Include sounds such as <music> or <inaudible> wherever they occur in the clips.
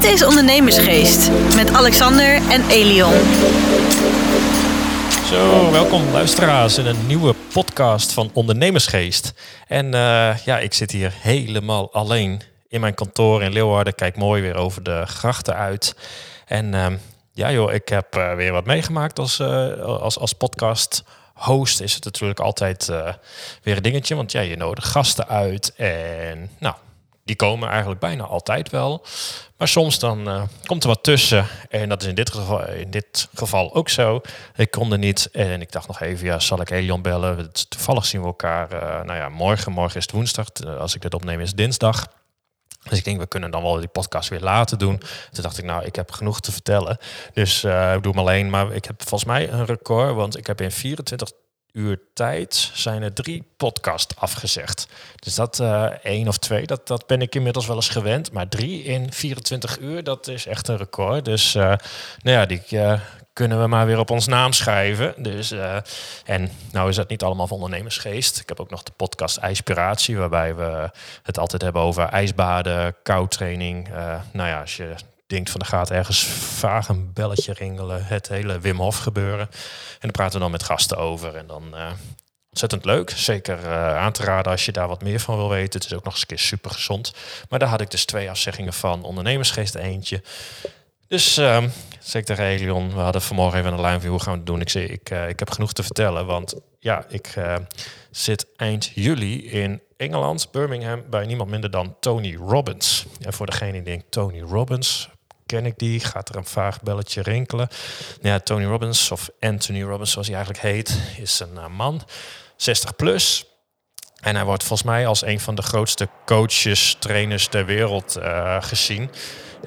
Dit is Ondernemersgeest met Alexander en Elion. Zo, welkom luisteraars in een nieuwe podcast van Ondernemersgeest. En eh, ja, ik zit hier helemaal alleen in mijn kantoor in Leeuwarden. Kijk mooi weer over de grachten uit. En ehm, ja joh, ik heb eh, weer wat meegemaakt als, eh, als, als podcast host is het natuurlijk altijd weer een dingetje. Want ja, je nodigt gasten uit. En nou, die komen eigenlijk bijna altijd wel. Maar soms dan uh, komt er wat tussen. En dat is in dit, geval, in dit geval ook zo. Ik kon er niet. En ik dacht nog even, ja, zal ik Elion bellen? Toevallig zien we elkaar. Uh, nou ja, morgen. Morgen is het woensdag. Als ik dit opneem is dinsdag. Dus ik denk, we kunnen dan wel die podcast weer laten doen. Toen dacht ik, nou, ik heb genoeg te vertellen. Dus ik doe hem alleen. Maar ik heb volgens mij een record. Want ik heb in 24 uur tijd zijn er drie podcasts afgezegd. Dus dat uh, één of twee, dat, dat ben ik inmiddels wel eens gewend. Maar drie in 24 uur, dat is echt een record. Dus uh, nou ja, die uh, kunnen we maar weer op ons naam schrijven. Dus, en nou is dat niet allemaal van ondernemersgeest. Ik heb ook nog de podcast IJspiratie, waarbij we het altijd hebben over ijsbaden, koudtraining. nou ja, als je denkt van er gaat ergens vaag een belletje ringelen. Het hele Wim Hof gebeuren. En dan praten we dan met gasten over. En dan uh, ontzettend leuk. Zeker uh, aan te raden als je daar wat meer van wil weten. Het is ook nog eens een keer super gezond. Maar daar had ik dus twee afzeggingen van. Ondernemersgeest eentje. Dus uh, zei ik tegen Elion, we hadden vanmorgen even een van hoe gaan we het doen. Ik zei, ik, uh, ik heb genoeg te vertellen, want ja, ik zit eind juli in Engeland, Birmingham, bij niemand minder dan Tony Robbins. En voor degene die denkt, Tony Robbins, ken ik die? Gaat er een vaag belletje rinkelen? Ja, Tony Robbins, of Anthony Robbins zoals hij eigenlijk heet, is een uh, man, 60 plus. En hij wordt volgens mij als een van de grootste coaches, trainers ter wereld uh, gezien.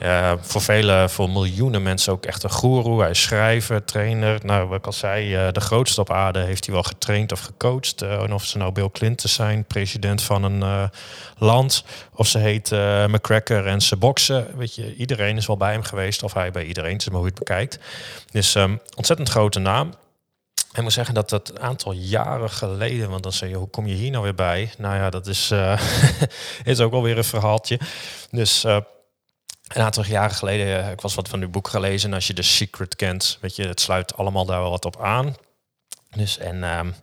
Uh, voor vele, voor miljoenen mensen ook echt een goeroe. Hij is schrijver, trainer. Nou, wat ik al zei, uh, de grootste op aarde heeft hij wel getraind of gecoacht. En of ze nou Bill Clinton zijn, president van een land. Of ze heet McCracker en ze boksen. Weet je, iedereen is wel bij hem geweest. Of hij bij iedereen, het is maar hoe je het bekijkt. Dus um, ontzettend grote naam. Ik moet zeggen dat dat aantal jaren geleden, want dan zeg je, hoe kom je hier nou weer bij? Nou ja, dat is, uh, <laughs> is ook alweer een verhaaltje. Dus uh, een aantal jaren geleden, ik was wat van uw boek gelezen. En als je The Secret kent, weet je, het sluit allemaal daar wel wat op aan. Dus en um,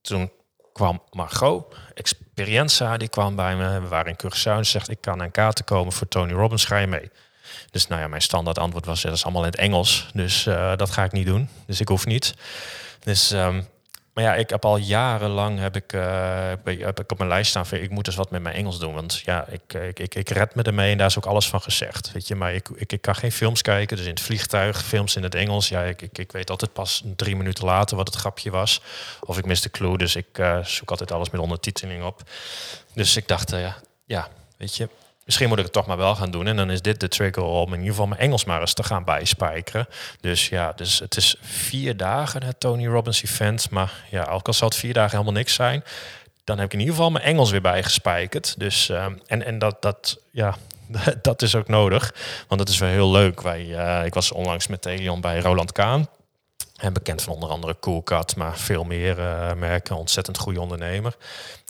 toen kwam Margot, Experienza, die kwam bij me. We waren in Curaçao zegt, ik kan aan kaarten komen voor Tony Robbins, ga je mee? Dus nou ja, mijn standaard antwoord was, ja, dat is allemaal in het Engels. Dus uh, dat ga ik niet doen. Dus ik hoef niet. Dus, um, maar ja, ik heb al jarenlang heb ik, uh, heb ik op mijn lijst staan van ik moet dus wat met mijn Engels doen. Want ja, ik, ik, ik, ik red me ermee en daar is ook alles van gezegd. Weet je, maar ik, ik, ik kan geen films kijken. Dus in het vliegtuig, films in het Engels. Ja, ik, ik, ik weet altijd pas drie minuten later wat het grapje was. Of ik mis de clue. Dus ik uh, zoek altijd alles met ondertiteling op. Dus ik dacht, uh, ja, weet je, misschien moet ik het toch maar wel gaan doen. En dan is dit de trigger om in ieder geval mijn Engels maar eens te gaan bijspijkeren. Dus ja, dus het is vier dagen het Tony Robbins event. Maar ja, ook al zal het vier dagen helemaal niks zijn, dan heb ik in ieder geval mijn Engels weer bijgespijkerd. Dus um, en, en dat, dat, ja, <laughs> dat is ook nodig. Want het is wel heel leuk. Wij, uh, ik was onlangs met Elion bij Roland Kaan. En bekend van onder andere Coolcat, maar veel meer uh, merken. Ontzettend goede ondernemer.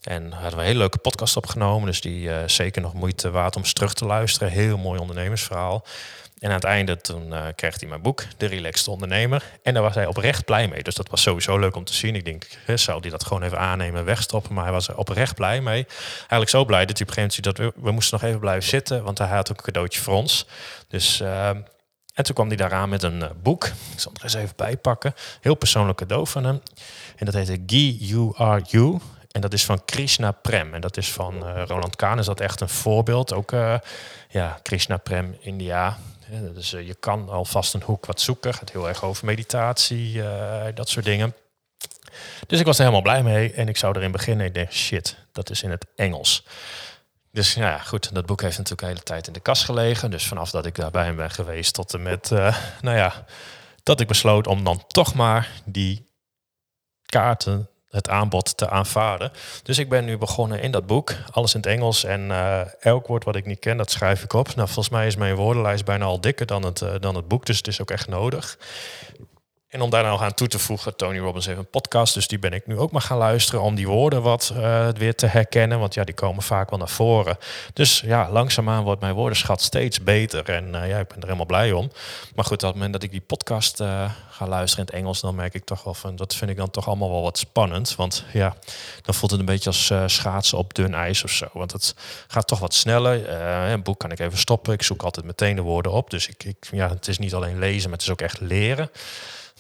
En hadden we een hele leuke podcast opgenomen. Dus die uh, zeker nog moeite waard om eens terug te luisteren. Heel mooi ondernemersverhaal. En aan het einde toen uh, kreeg hij mijn boek, De Relaxed Ondernemer. En daar was hij oprecht blij mee. Dus dat was sowieso leuk om te zien. Ik denk, hè, zou hij dat gewoon even aannemen en wegstoppen? Maar hij was er oprecht blij mee. Eigenlijk zo blij dat hij op een gegeven moment dat we, we moesten nog even blijven zitten. Want hij had ook een cadeautje voor ons. Dus... Uh, en toen kwam hij daaraan met een uh, boek. Ik zal het er eens even bij pakken. Heel persoonlijk cadeau van hem. En dat heette Gi You Are You. En dat is van Krishna Prem. En dat is van uh, Roland Kaan. Is dat echt een voorbeeld? Ook uh, ja, Krishna Prem, India. Dus je kan alvast een hoek wat zoeken. Het gaat heel erg over meditatie, dat soort dingen. Dus ik was er helemaal blij mee. En ik zou erin beginnen. Ik denk, shit, dat is in het Engels. Dus ja, goed, dat boek heeft natuurlijk de hele tijd in de kast gelegen. Dus vanaf dat ik daarbij ben geweest tot en met, nou ja, dat ik besloot om dan toch maar die kaarten het aanbod te aanvaarden. Dus ik ben nu begonnen in dat boek, alles in het Engels. En uh, elk woord wat ik niet ken, dat schrijf ik op. Nou, volgens mij is mijn woordenlijst bijna al dikker dan het, uh, dan het boek, dus het is ook echt nodig. En om daar nou aan toe te voegen, Tony Robbins heeft een podcast, dus die ben ik nu ook maar gaan luisteren om die woorden wat uh, weer te herkennen, want ja, die komen vaak wel naar voren. Dus ja, langzaamaan wordt mijn woordenschat steeds beter en uh, ja, ik ben er helemaal blij om. Maar goed, op het moment dat ik die podcast uh, ga luisteren in het Engels, dan merk ik toch wel van, dat vind ik dan toch allemaal wel wat spannend, want ja, dan voelt het een beetje als schaatsen op dun ijs of zo, want het gaat toch wat sneller. een boek kan ik even stoppen, ik zoek altijd meteen de woorden op, dus ik, ik ja, het is niet alleen lezen, maar het is ook echt leren.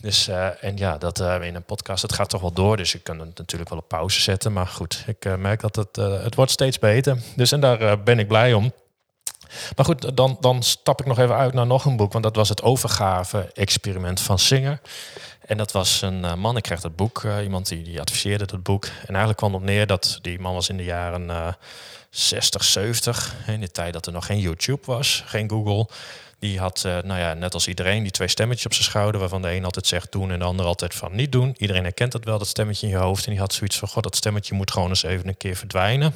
Dus, uh, en ja, dat uh, in een podcast, het gaat toch wel door. Dus ik kan het natuurlijk wel op pauze zetten. Maar goed, ik uh, merk dat het, het wordt steeds beter. Dus en daar ben ik blij om. Maar goed, dan, dan stap ik nog even uit naar nog een boek. Want dat was het overgave-experiment van Singer. En dat was een man, ik kreeg dat boek, iemand die, die adviseerde dat boek. En eigenlijk kwam op neer dat die man was in de jaren 60, 70. In de tijd dat er nog geen YouTube was, geen Google. Die had, uh, nou ja, net als iedereen, die twee stemmetjes op zijn schouder, waarvan de een altijd zegt doen en de ander altijd van niet doen. Iedereen herkent dat wel, dat stemmetje in je hoofd. En die had zoiets van, god, dat stemmetje moet gewoon eens even een keer verdwijnen.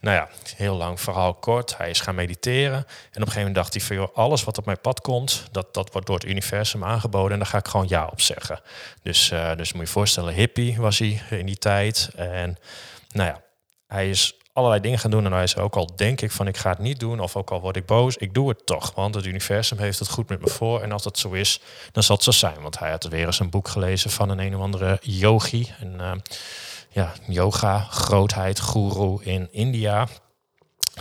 Nou ja, heel lang verhaal kort. Hij is gaan mediteren. En op een gegeven moment dacht hij van, alles wat op mijn pad komt, dat, dat wordt door het universum aangeboden. En daar ga ik gewoon ja op zeggen. Dus, uh, dus moet je je voorstellen, hippie was hij in die tijd. En nou ja, hij is allerlei dingen gaan doen. En hij zei ook al denk ik van ik ga het niet doen, of ook al word ik boos, ik doe het toch. Want het universum heeft het goed met me voor. En als dat zo is, dan zal het zo zijn. Want hij had weer eens een boek gelezen van een een of andere yogi. Een uh, ja, yoga, grootheid, guru in India.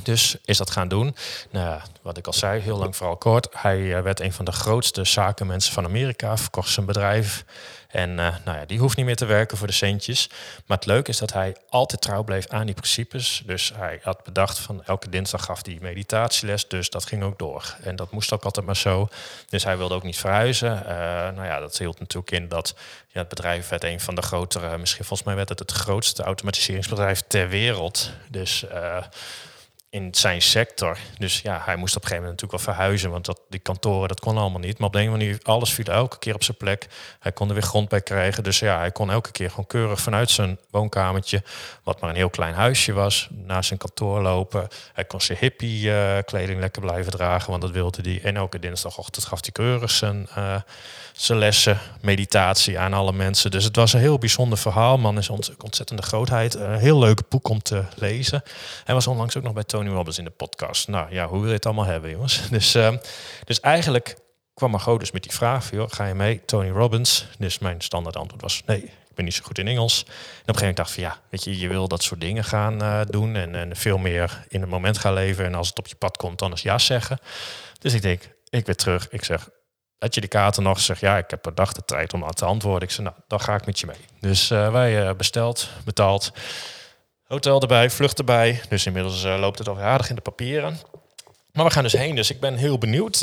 Dus is dat gaan doen. Nou, wat ik al zei, heel lang vooral kort. Hij eh, werd een van de grootste zakenmensen van Amerika, verkocht zijn bedrijf. En uh, nou ja, die hoeft niet meer te werken voor de centjes. Maar het leuke is dat hij altijd trouw bleef aan die principes. Dus hij had bedacht van elke dinsdag gaf hij meditatieles. Dus dat ging ook door. En dat moest ook altijd maar zo. Dus hij wilde ook niet verhuizen. Uh, nou ja, dat hield natuurlijk in dat ja, het bedrijf werd een van de grotere, misschien volgens mij werd het het grootste automatiseringsbedrijf ter wereld. Dus uh, in zijn sector. Dus ja, hij moest op een gegeven moment natuurlijk wel verhuizen, want dat, die kantoren, dat kon allemaal niet. Maar op de een manier, alles viel elke keer op zijn plek. Hij kon er weer grond bij krijgen. Dus ja, hij kon elke keer gewoon keurig vanuit zijn woonkamertje, wat maar een heel klein huisje was, naar zijn kantoor lopen. Hij kon zijn hippie uh, kleding lekker blijven dragen, want dat wilde hij. En elke dinsdagochtend gaf hij keurig zijn... Uh, zijn lessen, meditatie aan alle mensen. Dus het was een heel bijzonder verhaal. Man is ontzettende grootheid. Een heel leuk boek om te lezen. Hij was onlangs ook nog bij Tony Robbins in de podcast. Nou ja, hoe wil je het allemaal hebben, jongens? <laughs> Dus, uh, dus eigenlijk kwam Margot dus met die vraag: joh, ga je mee, Tony Robbins? Dus mijn standaard antwoord was nee. Ik ben niet zo goed in Engels. En op een gegeven moment dacht ik van ja, weet je, je wil dat soort dingen gaan uh, doen en, en veel meer in het moment gaan leven. En als het op je pad komt, dan eens ja zeggen. Dus ik denk, ik weer terug. Ik zeg, had je die kaarten nog? Zeg ja, ik heb een dag de tijd om aan te antwoorden. Ik zeg, nou, dan ga ik met je mee. Dus uh, wij uh, besteld, betaald, hotel erbij, vlucht erbij. Dus inmiddels uh, loopt het alweer aardig in de papieren. Maar we gaan dus heen, dus ik ben heel benieuwd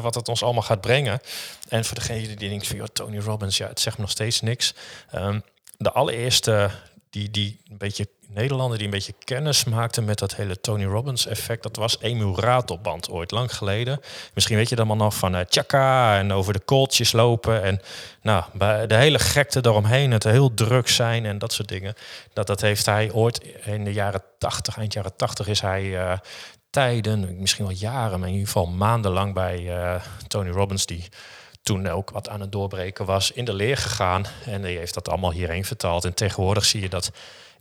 wat het ons allemaal gaat brengen. En voor degene die denkt van, Tony Robbins, ja, het zegt me nog steeds niks. Um, de allereerste die, die een beetje Nederlander die een beetje kennis maakte met dat hele Tony Robbins effect. Dat was Emu Ratelband ooit, lang geleden. Misschien weet je dat allemaal nog van uh, en over de kooltjes lopen. En nou, de hele gekte daaromheen, het heel druk zijn en dat soort dingen. Dat, dat heeft hij ooit in de jaren 80, eind jaren 80 is hij uh, tijden, misschien wel jaren, maar in ieder geval maandenlang bij uh, Tony Robbins, die toen ook wat aan het doorbreken was, in de leer gegaan. En die heeft dat allemaal hierheen vertaald. En tegenwoordig zie je dat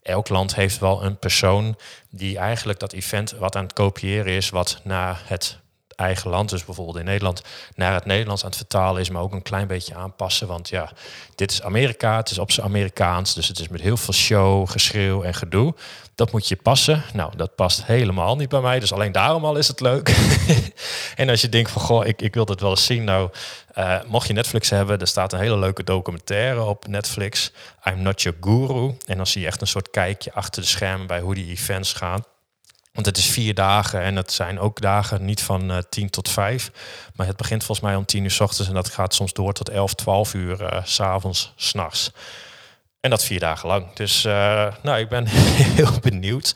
elk land heeft wel een persoon die eigenlijk dat event wat aan het kopiëren is, wat naar het eigen land, dus bijvoorbeeld in Nederland, naar het Nederlands aan het vertalen is, maar ook een klein beetje aanpassen. Want ja, dit is Amerika, het is op zijn Amerikaans, dus het is met heel veel show, geschreeuw en gedoe. Dat moet je passen. Nou, dat past helemaal niet bij mij, dus alleen daarom al is het leuk. <laughs> en als je denkt van, goh, ik, ik wil dat wel eens zien, nou, uh, mocht je Netflix hebben, er staat een hele leuke documentaire op Netflix, I'm Not Your Guru. En dan zie je echt een soort kijkje achter de schermen bij hoe die events gaan. Want het is vier dagen en het zijn ook dagen niet van uh, tien tot vijf. Maar het begint volgens mij om tien uur s ochtends en dat gaat soms door tot elf, twaalf uur uh, s avonds, s'nachts. En dat vier dagen lang. Dus uh, nou, ik ben <laughs> heel benieuwd.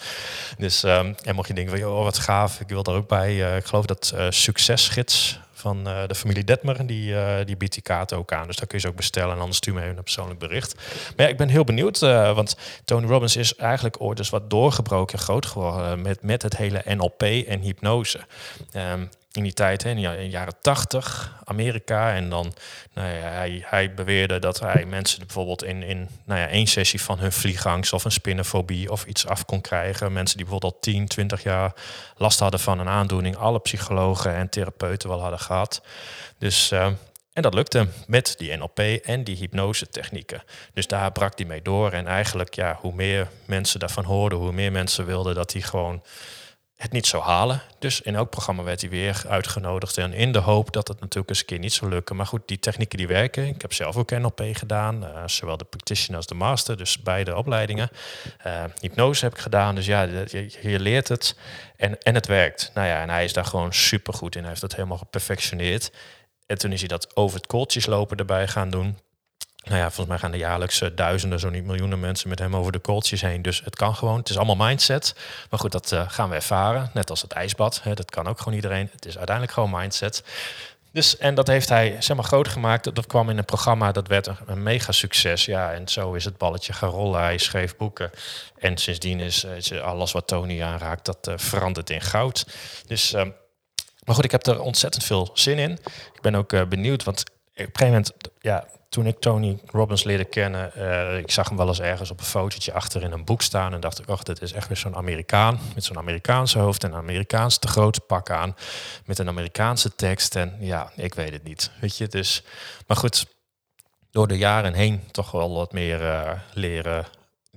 Dus, um, en mocht je denken van, oh, wat gaaf, ik wil er ook bij. ik geloof dat Succesgids van uh, de familie Detmer. Die, uh, die biedt die kaarten ook aan. Dus daar kun je ze ook bestellen. En anders stuur me even een persoonlijk bericht. Maar ja, ik ben heel benieuwd. Uh, want Tony Robbins is eigenlijk ooit dus wat doorgebroken groot geworden met, met het hele NLP en hypnose. Um, in die tijd, hè, in de jaren tachtig, Amerika. En dan, nou ja, hij, hij beweerde dat hij mensen bijvoorbeeld in, in nou ja, één sessie van hun vliegangst of een spinnenfobie of iets af kon krijgen. Mensen die bijvoorbeeld al 10, 20 jaar last hadden van een aandoening, alle psychologen en therapeuten wel hadden gehad. Dus uh, en dat lukte met die NLP en die hypnose technieken. Dus daar brak hij mee door. En eigenlijk, ja, hoe meer mensen daarvan hoorden, hoe meer mensen wilden dat hij gewoon het niet zou halen. Dus in elk programma werd hij weer uitgenodigd. En in de hoop dat het natuurlijk eens een keer niet zou lukken. Maar goed, die technieken die werken. Ik heb zelf ook NLP gedaan. Uh, zowel de practitioner als de master. Dus beide opleidingen. Uh, hypnose heb ik gedaan. Dus ja, je, je, leert het. En, en het werkt. Nou ja, en hij is daar gewoon super goed in. Hij heeft dat helemaal geperfectioneerd. En toen is hij dat over het kooltjes lopen erbij gaan doen. Nou ja, volgens mij gaan er jaarlijks eh, duizenden, zo niet miljoenen mensen met hem over de kooltjes heen. Dus het kan gewoon. Het is allemaal mindset. Maar goed, dat uh, gaan we ervaren. Net als het ijsbad. Hè, dat kan ook gewoon iedereen. Het is uiteindelijk gewoon mindset. Dus, en dat heeft hij zeg maar, groot gemaakt. Dat kwam in een programma, dat werd een, mega succes. Ja, en zo is het balletje gaan rollen. Hij schreef boeken. En sindsdien is, is alles wat Tony aanraakt, dat verandert in goud. Dus uh, maar goed, ik heb er ontzettend veel zin in. Ik ben ook benieuwd, want op een gegeven moment, ja, toen ik Tony Robbins leerde kennen, uh, ik zag hem wel eens ergens op een fotootje achter in een boek staan en dacht ik, oh, dit is echt weer zo'n Amerikaan met zo'n Amerikaanse hoofd en een Amerikaans te grote pak aan met een Amerikaanse tekst en ja, ik weet het niet, weet je. Dus, maar goed, door de jaren heen toch wel wat meer uh, leren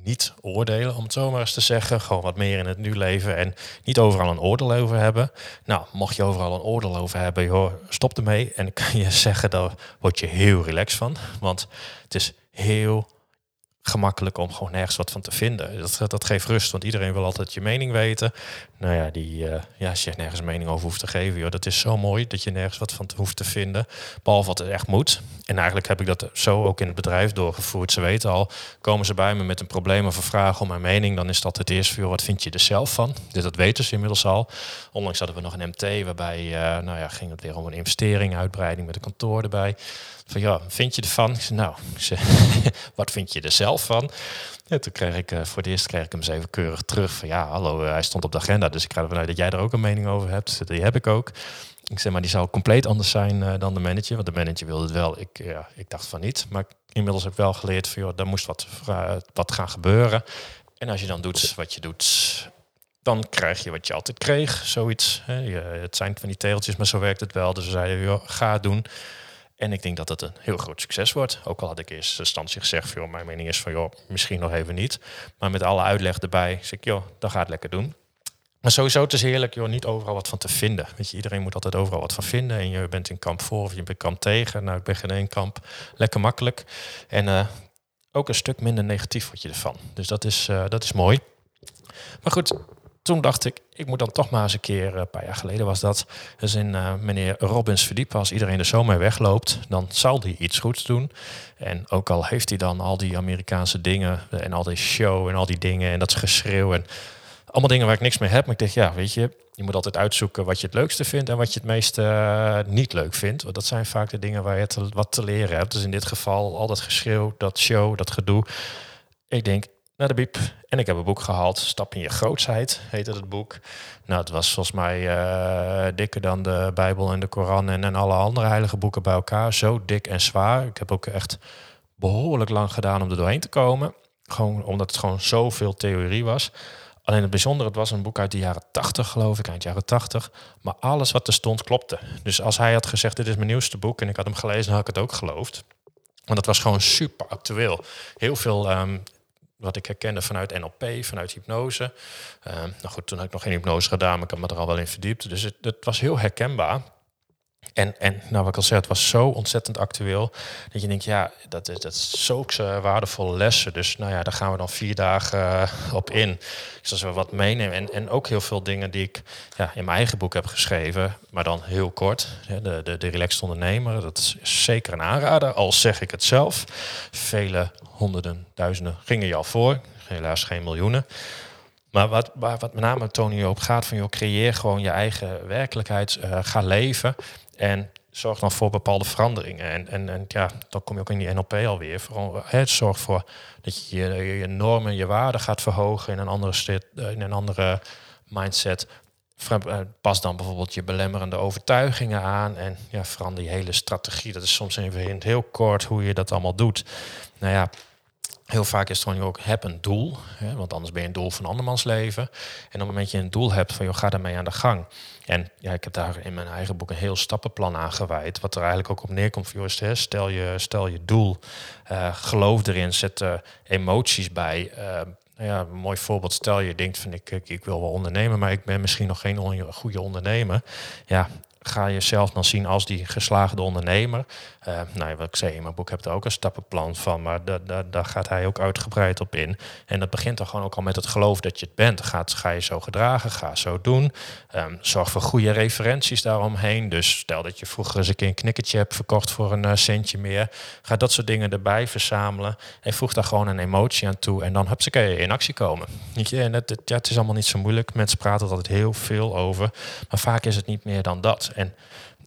niet oordelen, om het zo maar eens te zeggen. Gewoon wat meer in het nu leven en niet overal een oordeel over hebben. Nou, mocht je overal een oordeel over hebben, joh, stop ermee. En kan je <laughs> zeggen, daar word je heel relaxed van. Want het is heel gemakkelijk om gewoon nergens wat van te vinden. Dat, dat geeft rust, want iedereen wil altijd je mening weten. Nou ja, die, uh, ja, als nergens mening over hoeft te geven, joh, dat is zo mooi dat je nergens wat van hoeft te vinden. Behalve wat het echt moet. En eigenlijk heb ik dat zo ook in het bedrijf doorgevoerd. Ze weten al, komen ze bij me met een probleem of een vraag om mijn mening, dan is dat het eerste voor wat vind je er zelf van? Dus dat weten ze inmiddels al. Onlangs hadden we nog een MT, waarbij uh, nou ja, ging het weer om een investering, uitbreiding met een kantoor erbij. Van ja, vind je ervan? Ik zei, nou, ik zei, <laughs> wat vind je er zelf van? Toen kreeg ik uh, voor het eerst kreeg ik hem eens even keurig terug. Van ja, hallo, uh, hij stond op de agenda. Dus ik ga ervan uit dat jij er ook een mening over hebt. Die heb ik ook. Ik zeg maar, die zou compleet anders zijn uh, dan de manager. Want de manager wilde het wel. Ik, ja, ik dacht van niet. Maar inmiddels heb ik wel geleerd van joh, daar moest wat, wat gaan gebeuren. En als je dan doet wat je doet, dan krijg je wat je altijd kreeg. Zoiets. Hè. Het zijn van die tegeltjes, maar zo werkt het wel. Dus we zeiden, joh, ga het doen. En ik denk dat het een heel groot succes wordt. Ook al had ik in eerste instantie gezegd, joh, mijn mening is van, joh, misschien nog even niet. Maar met alle uitleg erbij, zeg ik, joh, dan ga het lekker doen. Maar sowieso, het is heerlijk, joh, niet overal wat van te vinden. Weet je, iedereen moet altijd overal wat van vinden. En je bent in kamp voor of je bent kamp tegen. Nou, ik ben geen één kamp. Lekker makkelijk. En uh, ook een stuk minder negatief word je ervan. Dus dat is, uh, dat is mooi. Maar goed, toen dacht ik, ik moet dan toch maar eens een keer, een paar jaar geleden was dat, dus in uh, meneer Robbins verdiepen. Als iedereen er zo mee wegloopt, dan zal hij iets goeds doen. En ook al heeft hij dan al die Amerikaanse dingen en al die show en al die dingen en dat geschreeuw en allemaal dingen waar ik niks mee heb. Maar ik dacht, ja, weet je, je moet altijd uitzoeken wat je het leukste vindt en wat je het meest uh, niet leuk vindt. Want dat zijn vaak de dingen waar je wat te leren hebt. Dus in dit geval al dat geschreeuw, dat show, dat gedoe. Ik denk, naar de biep. En ik heb een boek gehaald. Stap in je grootsheid, heette het boek. Nou, het was volgens mij uh, dikker dan de Bijbel en de Koran en, en alle andere heilige boeken bij elkaar. Zo dik en zwaar. Ik heb ook echt behoorlijk lang gedaan om er doorheen te komen. Gewoon omdat het gewoon zoveel theorie was. Alleen het bijzondere, het was een boek uit de jaren 80 geloof ik, eind jaren 80. Maar alles wat er stond klopte. Dus als hij had gezegd, dit is mijn nieuwste boek en ik had hem gelezen, had ik het ook geloofd. Want het was gewoon super actueel. Heel veel um, wat ik herkende vanuit NLP, vanuit hypnose. Uh, nou goed, toen had ik nog geen hypnose gedaan, maar ik heb me er al wel in verdiept. Dus het, het was heel herkenbaar. En, en nou, wat ik al zei, het was zo ontzettend actueel. Dat je denkt, ja, dat is, dat is zulke waardevolle lessen. Dus nou ja, daar gaan we dan vier dagen uh, op in. Dus als we wat meenemen. En, en ook heel veel dingen die ik ja, in mijn eigen boek heb geschreven. Maar dan heel kort. De, de, de Relaxed Ondernemer, dat is zeker een aanrader. Al zeg ik het zelf. Vele honderden, duizenden gingen je al voor. Helaas geen miljoenen. Maar wat, wat met name Tony op gaat, van joh, creëer gewoon je eigen werkelijkheid. Uh, ga leven. En zorg dan voor bepaalde veranderingen. En, en, en ja, dan kom je ook in die NLP alweer. Vooral, het zorg voor dat je je, je normen, je waarden gaat verhogen in een andere, stit, in een andere mindset. pas dan bijvoorbeeld je belemmerende overtuigingen aan en ja, verander je hele strategie. Dat is soms even heel kort hoe je dat allemaal doet. Nou ja, Heel vaak is het gewoon ook, heb een doel. Hè, want anders ben je een doel van andermans leven. En op het moment je een doel hebt, van joh, ga daarmee aan de gang. En ja, ik heb daar in mijn eigen boek een heel stappenplan aan gewijd. Wat er eigenlijk ook op neerkomt van joh, stel, je, stel je doel. Uh, geloof erin, zet uh, emoties bij. Nou ja, mooi voorbeeld. Stel je denkt van ik, ik, ik, wil wel ondernemen, maar ik ben misschien nog geen goede ondernemer. Ja, ga jezelf dan zien als die geslaagde ondernemer. Uh, nou, wat ik zei in mijn boek heb er ook een stappenplan van, maar daar gaat hij ook uitgebreid op in. En dat begint dan gewoon ook al met het geloof dat je het bent. Ga je zo gedragen, ga zo doen. Um, zorg voor goede referenties daaromheen. Dus stel dat je vroeger eens een keer een knikkertje hebt verkocht voor een uh, centje meer. Ga dat soort dingen erbij verzamelen. En voeg daar gewoon een emotie aan toe. En dan heb ze in actie komen. En het, ja, het is allemaal niet zo moeilijk. Mensen praten er altijd heel veel over. Maar vaak is het niet meer dan dat. En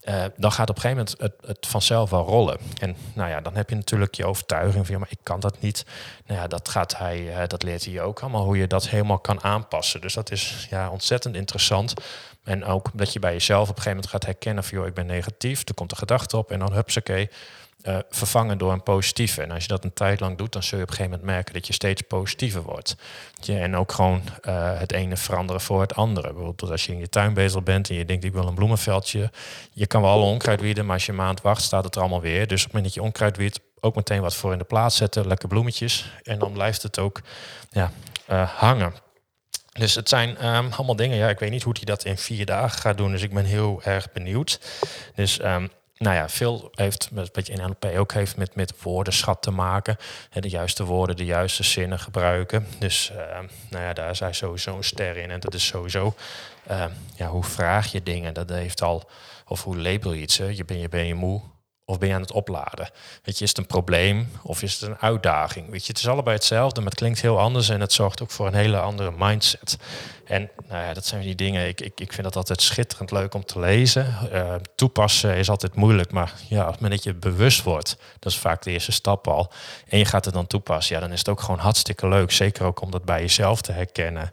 uh, dan gaat op een gegeven moment het, het, vanzelf wel rollen. En nou ja, dan heb je natuurlijk je overtuiging van ja, maar ik kan dat niet. Nou ja, dat gaat hij, uh, dat leert hij ook allemaal hoe je dat helemaal kan aanpassen. Dus dat is ja ontzettend interessant. En ook dat je bij jezelf op een gegeven moment gaat herkennen van joh, ik ben negatief. Er komt een gedachte op en dan hupsakee. Uh, vervangen door een positieve. En als je dat een tijd lang doet, dan zul je op een gegeven moment merken dat je steeds positiever wordt. Je, en ook gewoon uh, het ene veranderen voor het andere. Bijvoorbeeld als je in je tuin bezig bent en je denkt ik wil een bloemenveldje. Je kan wel onkruid wieden, maar als je een maand wacht staat het er allemaal weer. Dus op het moment dat je onkruid wiedt, ook meteen wat voor in de plaats zetten. Lekker bloemetjes. En dan blijft het ook ja, uh, hangen. Dus het zijn um, allemaal dingen. Ja, ik weet niet hoe hij dat in vier dagen gaat doen. Dus ik ben heel erg benieuwd. Dus um, nou ja, veel heeft, wat je in NLP ook heeft, met, met woordenschat te maken. De juiste woorden, de juiste zinnen gebruiken. Dus uh, nou ja, daar hij sowieso een ster in. En dat is sowieso, uh, ja, hoe vraag je dingen? Dat heeft al, of hoe label je iets? Hè? Je ben je, ben je moe? Of ben je aan het opladen? Weet je, is het een probleem of is het een uitdaging? Weet je, het is allebei hetzelfde, maar het klinkt heel anders en het zorgt ook voor een hele andere mindset. En nou ja, dat zijn die dingen. Ik, ik, ik vind dat altijd schitterend leuk om te lezen. Uh, toepassen is altijd moeilijk, maar ja, het moment dat je bewust wordt, dat is vaak de eerste stap al. En je gaat het dan toepassen, ja, dan is het ook gewoon hartstikke leuk. Zeker ook om dat bij jezelf te herkennen.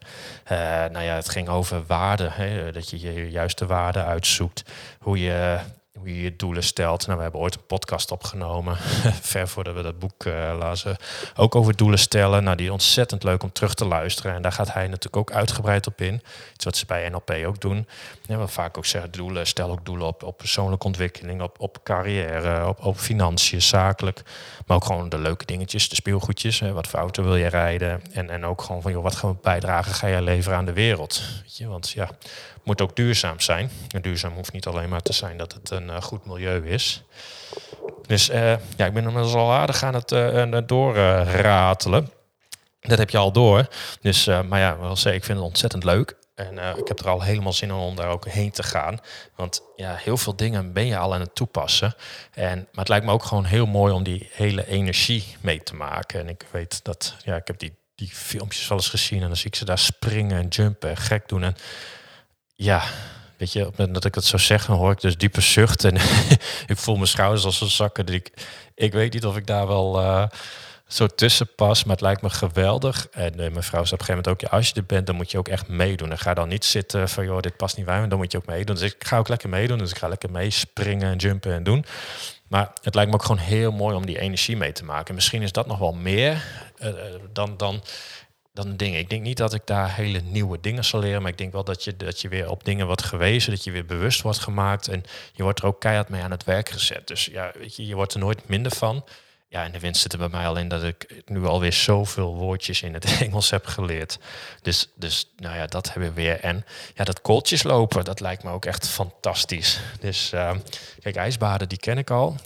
Uh, nou ja, het ging over waarden, dat je je juiste waarden uitzoekt. Hoe je hoe je doelen stelt. Nou, we hebben ooit een podcast opgenomen, <laughs> ver voordat we dat boek uh, lazen, ook over doelen stellen. Nou, die is ontzettend leuk om terug te luisteren. En daar gaat hij natuurlijk ook uitgebreid op in. Iets wat ze bij NLP ook doen. Ja, we vaak ook zeggen, doelen, stel ook doelen op, op persoonlijke ontwikkeling, op, op carrière, op, op financiën, zakelijk. Maar ook gewoon de leuke dingetjes, de speelgoedjes. Hè, wat voor auto wil je rijden? En, en ook gewoon van, joh, wat gaan we bijdragen ga je leveren aan de wereld? Weet je, want ja, moet ook duurzaam zijn. En duurzaam hoeft niet alleen maar te zijn dat het een uh, goed milieu is. Dus uh, ja, ik ben inmiddels al aardig aan het doorratelen. dat heb je al door. Dus, maar ja, wel zeggen, ik vind het ontzettend leuk. En ik heb er al helemaal zin in om daar ook heen te gaan. Want ja, heel veel dingen ben je al aan het toepassen. En, maar het lijkt me ook gewoon heel mooi om die hele energie mee te maken. En ik weet dat, ja, ik heb die, die filmpjes wel eens gezien. En dan zie ik ze daar springen en jumpen en gek doen. En ja, weet je, op het moment dat ik het zo zeg, dan hoor ik dus diepe zucht. En <laughs> ik voel mijn schouders als een zakken. Dus ik, ik weet niet of ik daar wel uh, zo tussen pas. Maar het lijkt me geweldig. En uh, mijn vrouw zei op een gegeven moment ook... Als je er bent, dan moet je ook echt meedoen. En ga dan niet zitten van... joh, dit past niet bij me. Dan moet je ook meedoen. Dus ik ga ook lekker meedoen. Dus ik ga lekker meespringen en jumpen en doen. Maar het lijkt me ook gewoon heel mooi om die energie mee te maken. Misschien is dat nog wel meer uh, dan... dan dan dingen. Ik denk niet dat ik daar hele nieuwe dingen zal leren, maar ik denk wel dat je, dat je weer op dingen wordt gewezen, dat je weer bewust wordt gemaakt en je wordt er ook keihard mee aan het werk gezet. Dus ja, weet je, je wordt er nooit minder van. Ja, en de winst zit er bij mij al in dat ik nu alweer zoveel woordjes in het <laughs> Engels heb geleerd. Dus, dus nou ja, dat hebben we weer. En ja, dat kooltjes lopen, dat lijkt me ook echt fantastisch. Dus uh, kijk, ijsbaden, die ken ik al.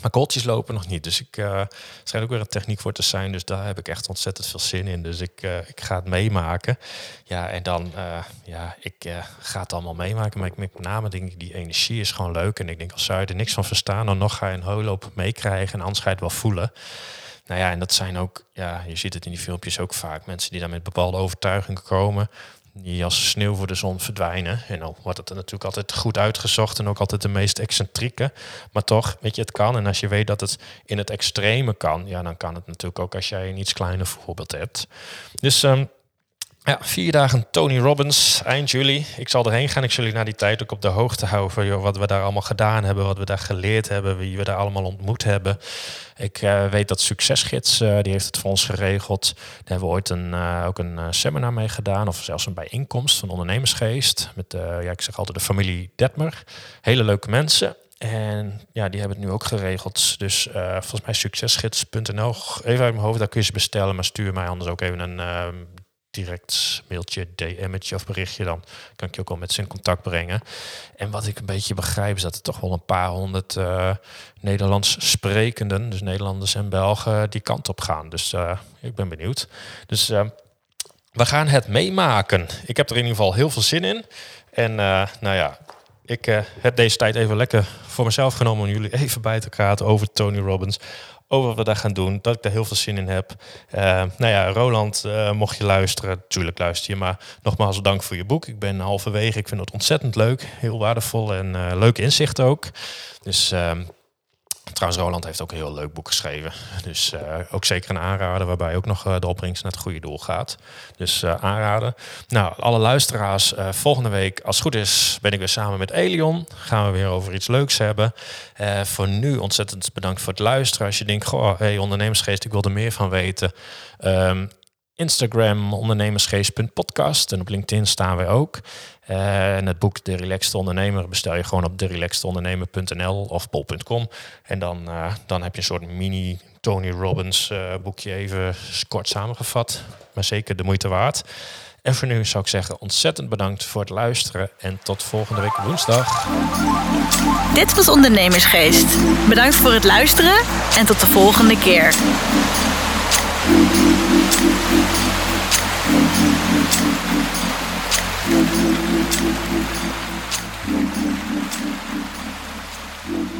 Maar kooltjes lopen nog niet. Dus ik uh, schijnt ook weer een techniek voor te zijn. Dus daar heb ik echt ontzettend veel zin in. Dus ik, uh, ik ga het meemaken. Ja, en dan, uh, ja, ik ga het allemaal meemaken. Maar ik met name denk ik, die energie is gewoon leuk. En ik denk, als zou je er niks van verstaan, dan nog ga je een heuloop meekrijgen. En anders ga je het wel voelen. Nou ja, en dat zijn ook, ja, je ziet het in die filmpjes ook vaak. Mensen die daar met bepaalde overtuigingen komen die als sneeuw voor de zon verdwijnen. En dan wordt het er natuurlijk altijd goed uitgezocht en ook altijd de meest excentrieke. Maar toch, weet je, het kan. En als je weet dat het in het extreme kan, ja, dan kan het natuurlijk ook als jij een iets kleiner voorbeeld hebt. Dus um, Ja, vier dagen Tony Robbins, eind juli. Ik zal erheen gaan. Ik zal jullie na die tijd ook op de hoogte houden van joh, wat we daar allemaal gedaan hebben, wat we daar geleerd hebben, wie we daar allemaal ontmoet hebben. Ik uh, weet dat Succesgids, uh, die heeft het voor ons geregeld. Daar hebben we ooit een, uh, ook een seminar mee gedaan, of zelfs een bijeenkomst van ondernemersgeest. Met, ja, ik zeg altijd de familie Detmer. Hele leuke mensen. En ja, die hebben het nu ook geregeld. Dus volgens mij succesgids.nl. Even uit mijn hoofd, daar kun je ze bestellen. Maar stuur mij anders ook even een uh, direct mailtje, DM'tje of berichtje. Dan kan ik je ook al met ze in contact brengen. En wat ik een beetje begrijp is dat er toch wel een paar honderd uh, Nederlands sprekenden, dus Nederlanders en Belgen, die kant op gaan. Dus ik ben benieuwd. Dus we gaan het meemaken. Ik heb er in ieder geval heel veel zin in. En nou ja, ik uh, heb deze tijd even lekker voor mezelf genomen om jullie even bij te praten over Tony Robbins. Over wat we daar gaan doen, dat ik daar heel veel zin in heb. Uh, nou ja, Roland, uh, mocht je luisteren, natuurlijk luister je. Maar nogmaals dank voor je boek. Ik ben halverwege, ik vind het ontzettend leuk. Heel waardevol en leuk inzicht ook. Dus ehm, Trouwens, Roland heeft ook een heel leuk boek geschreven. Dus uh, ook zeker een aanrader, waarbij ook nog uh, de opbrengst naar het goede doel gaat. Dus uh, aanraden. Nou, alle luisteraars, volgende week, als het goed is, ben ik weer samen met Elion. Gaan we weer over iets leuks hebben. voor nu ontzettend bedankt voor het luisteren. Als je denkt, goh, hey, ondernemersgeest, ik wil er meer van weten. Um, Instagram ondernemersgeest.podcast en op LinkedIn staan wij ook. Uh, en het boek De Relaxed Ondernemer bestel je gewoon op derelaxedondernemer.nl of bol.com. En dan, uh, dan heb je een soort mini Tony Robbins uh, boekje even kort samengevat. Maar zeker de moeite waard. En voor nu zou ik zeggen ontzettend bedankt voor het luisteren en tot volgende week woensdag. Dit was Ondernemersgeest. Bedankt voor het luisteren en tot de volgende keer. Thank you.